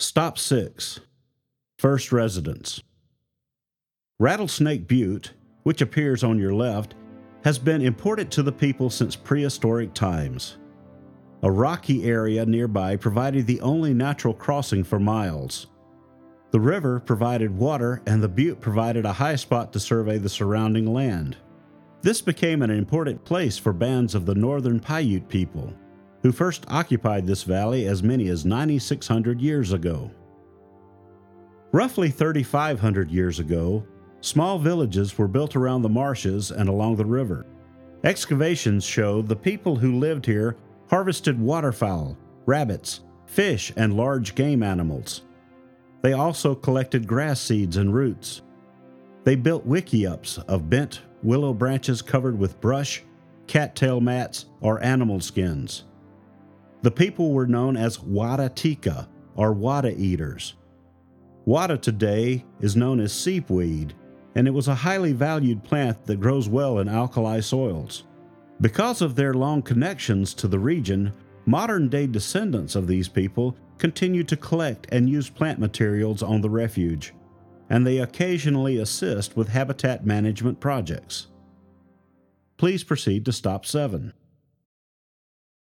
Stop 6 First Residence Rattlesnake Butte, which appears on your left, has been important to the people since prehistoric times. A rocky area nearby provided the only natural crossing for miles. The river provided water, and the butte provided a high spot to survey the surrounding land. This became an important place for bands of the northern Paiute people, who first occupied this valley as many as 9,600 years ago. Roughly 3,500 years ago, small villages were built around the marshes and along the river. Excavations show the people who lived here harvested waterfowl, rabbits, fish, and large game animals. They also collected grass seeds and roots. They built wickiups of bent willow branches covered with brush, cattail mats, or animal skins. The people were known as Wada Tika, or Wada eaters. Wada today is known as seepweed, and it was a highly valued plant that grows well in alkali soils. Because of their long connections to the region, modern day descendants of these people continue to collect and use plant materials on the refuge, and they occasionally assist with habitat management projects. Please proceed to stop 7.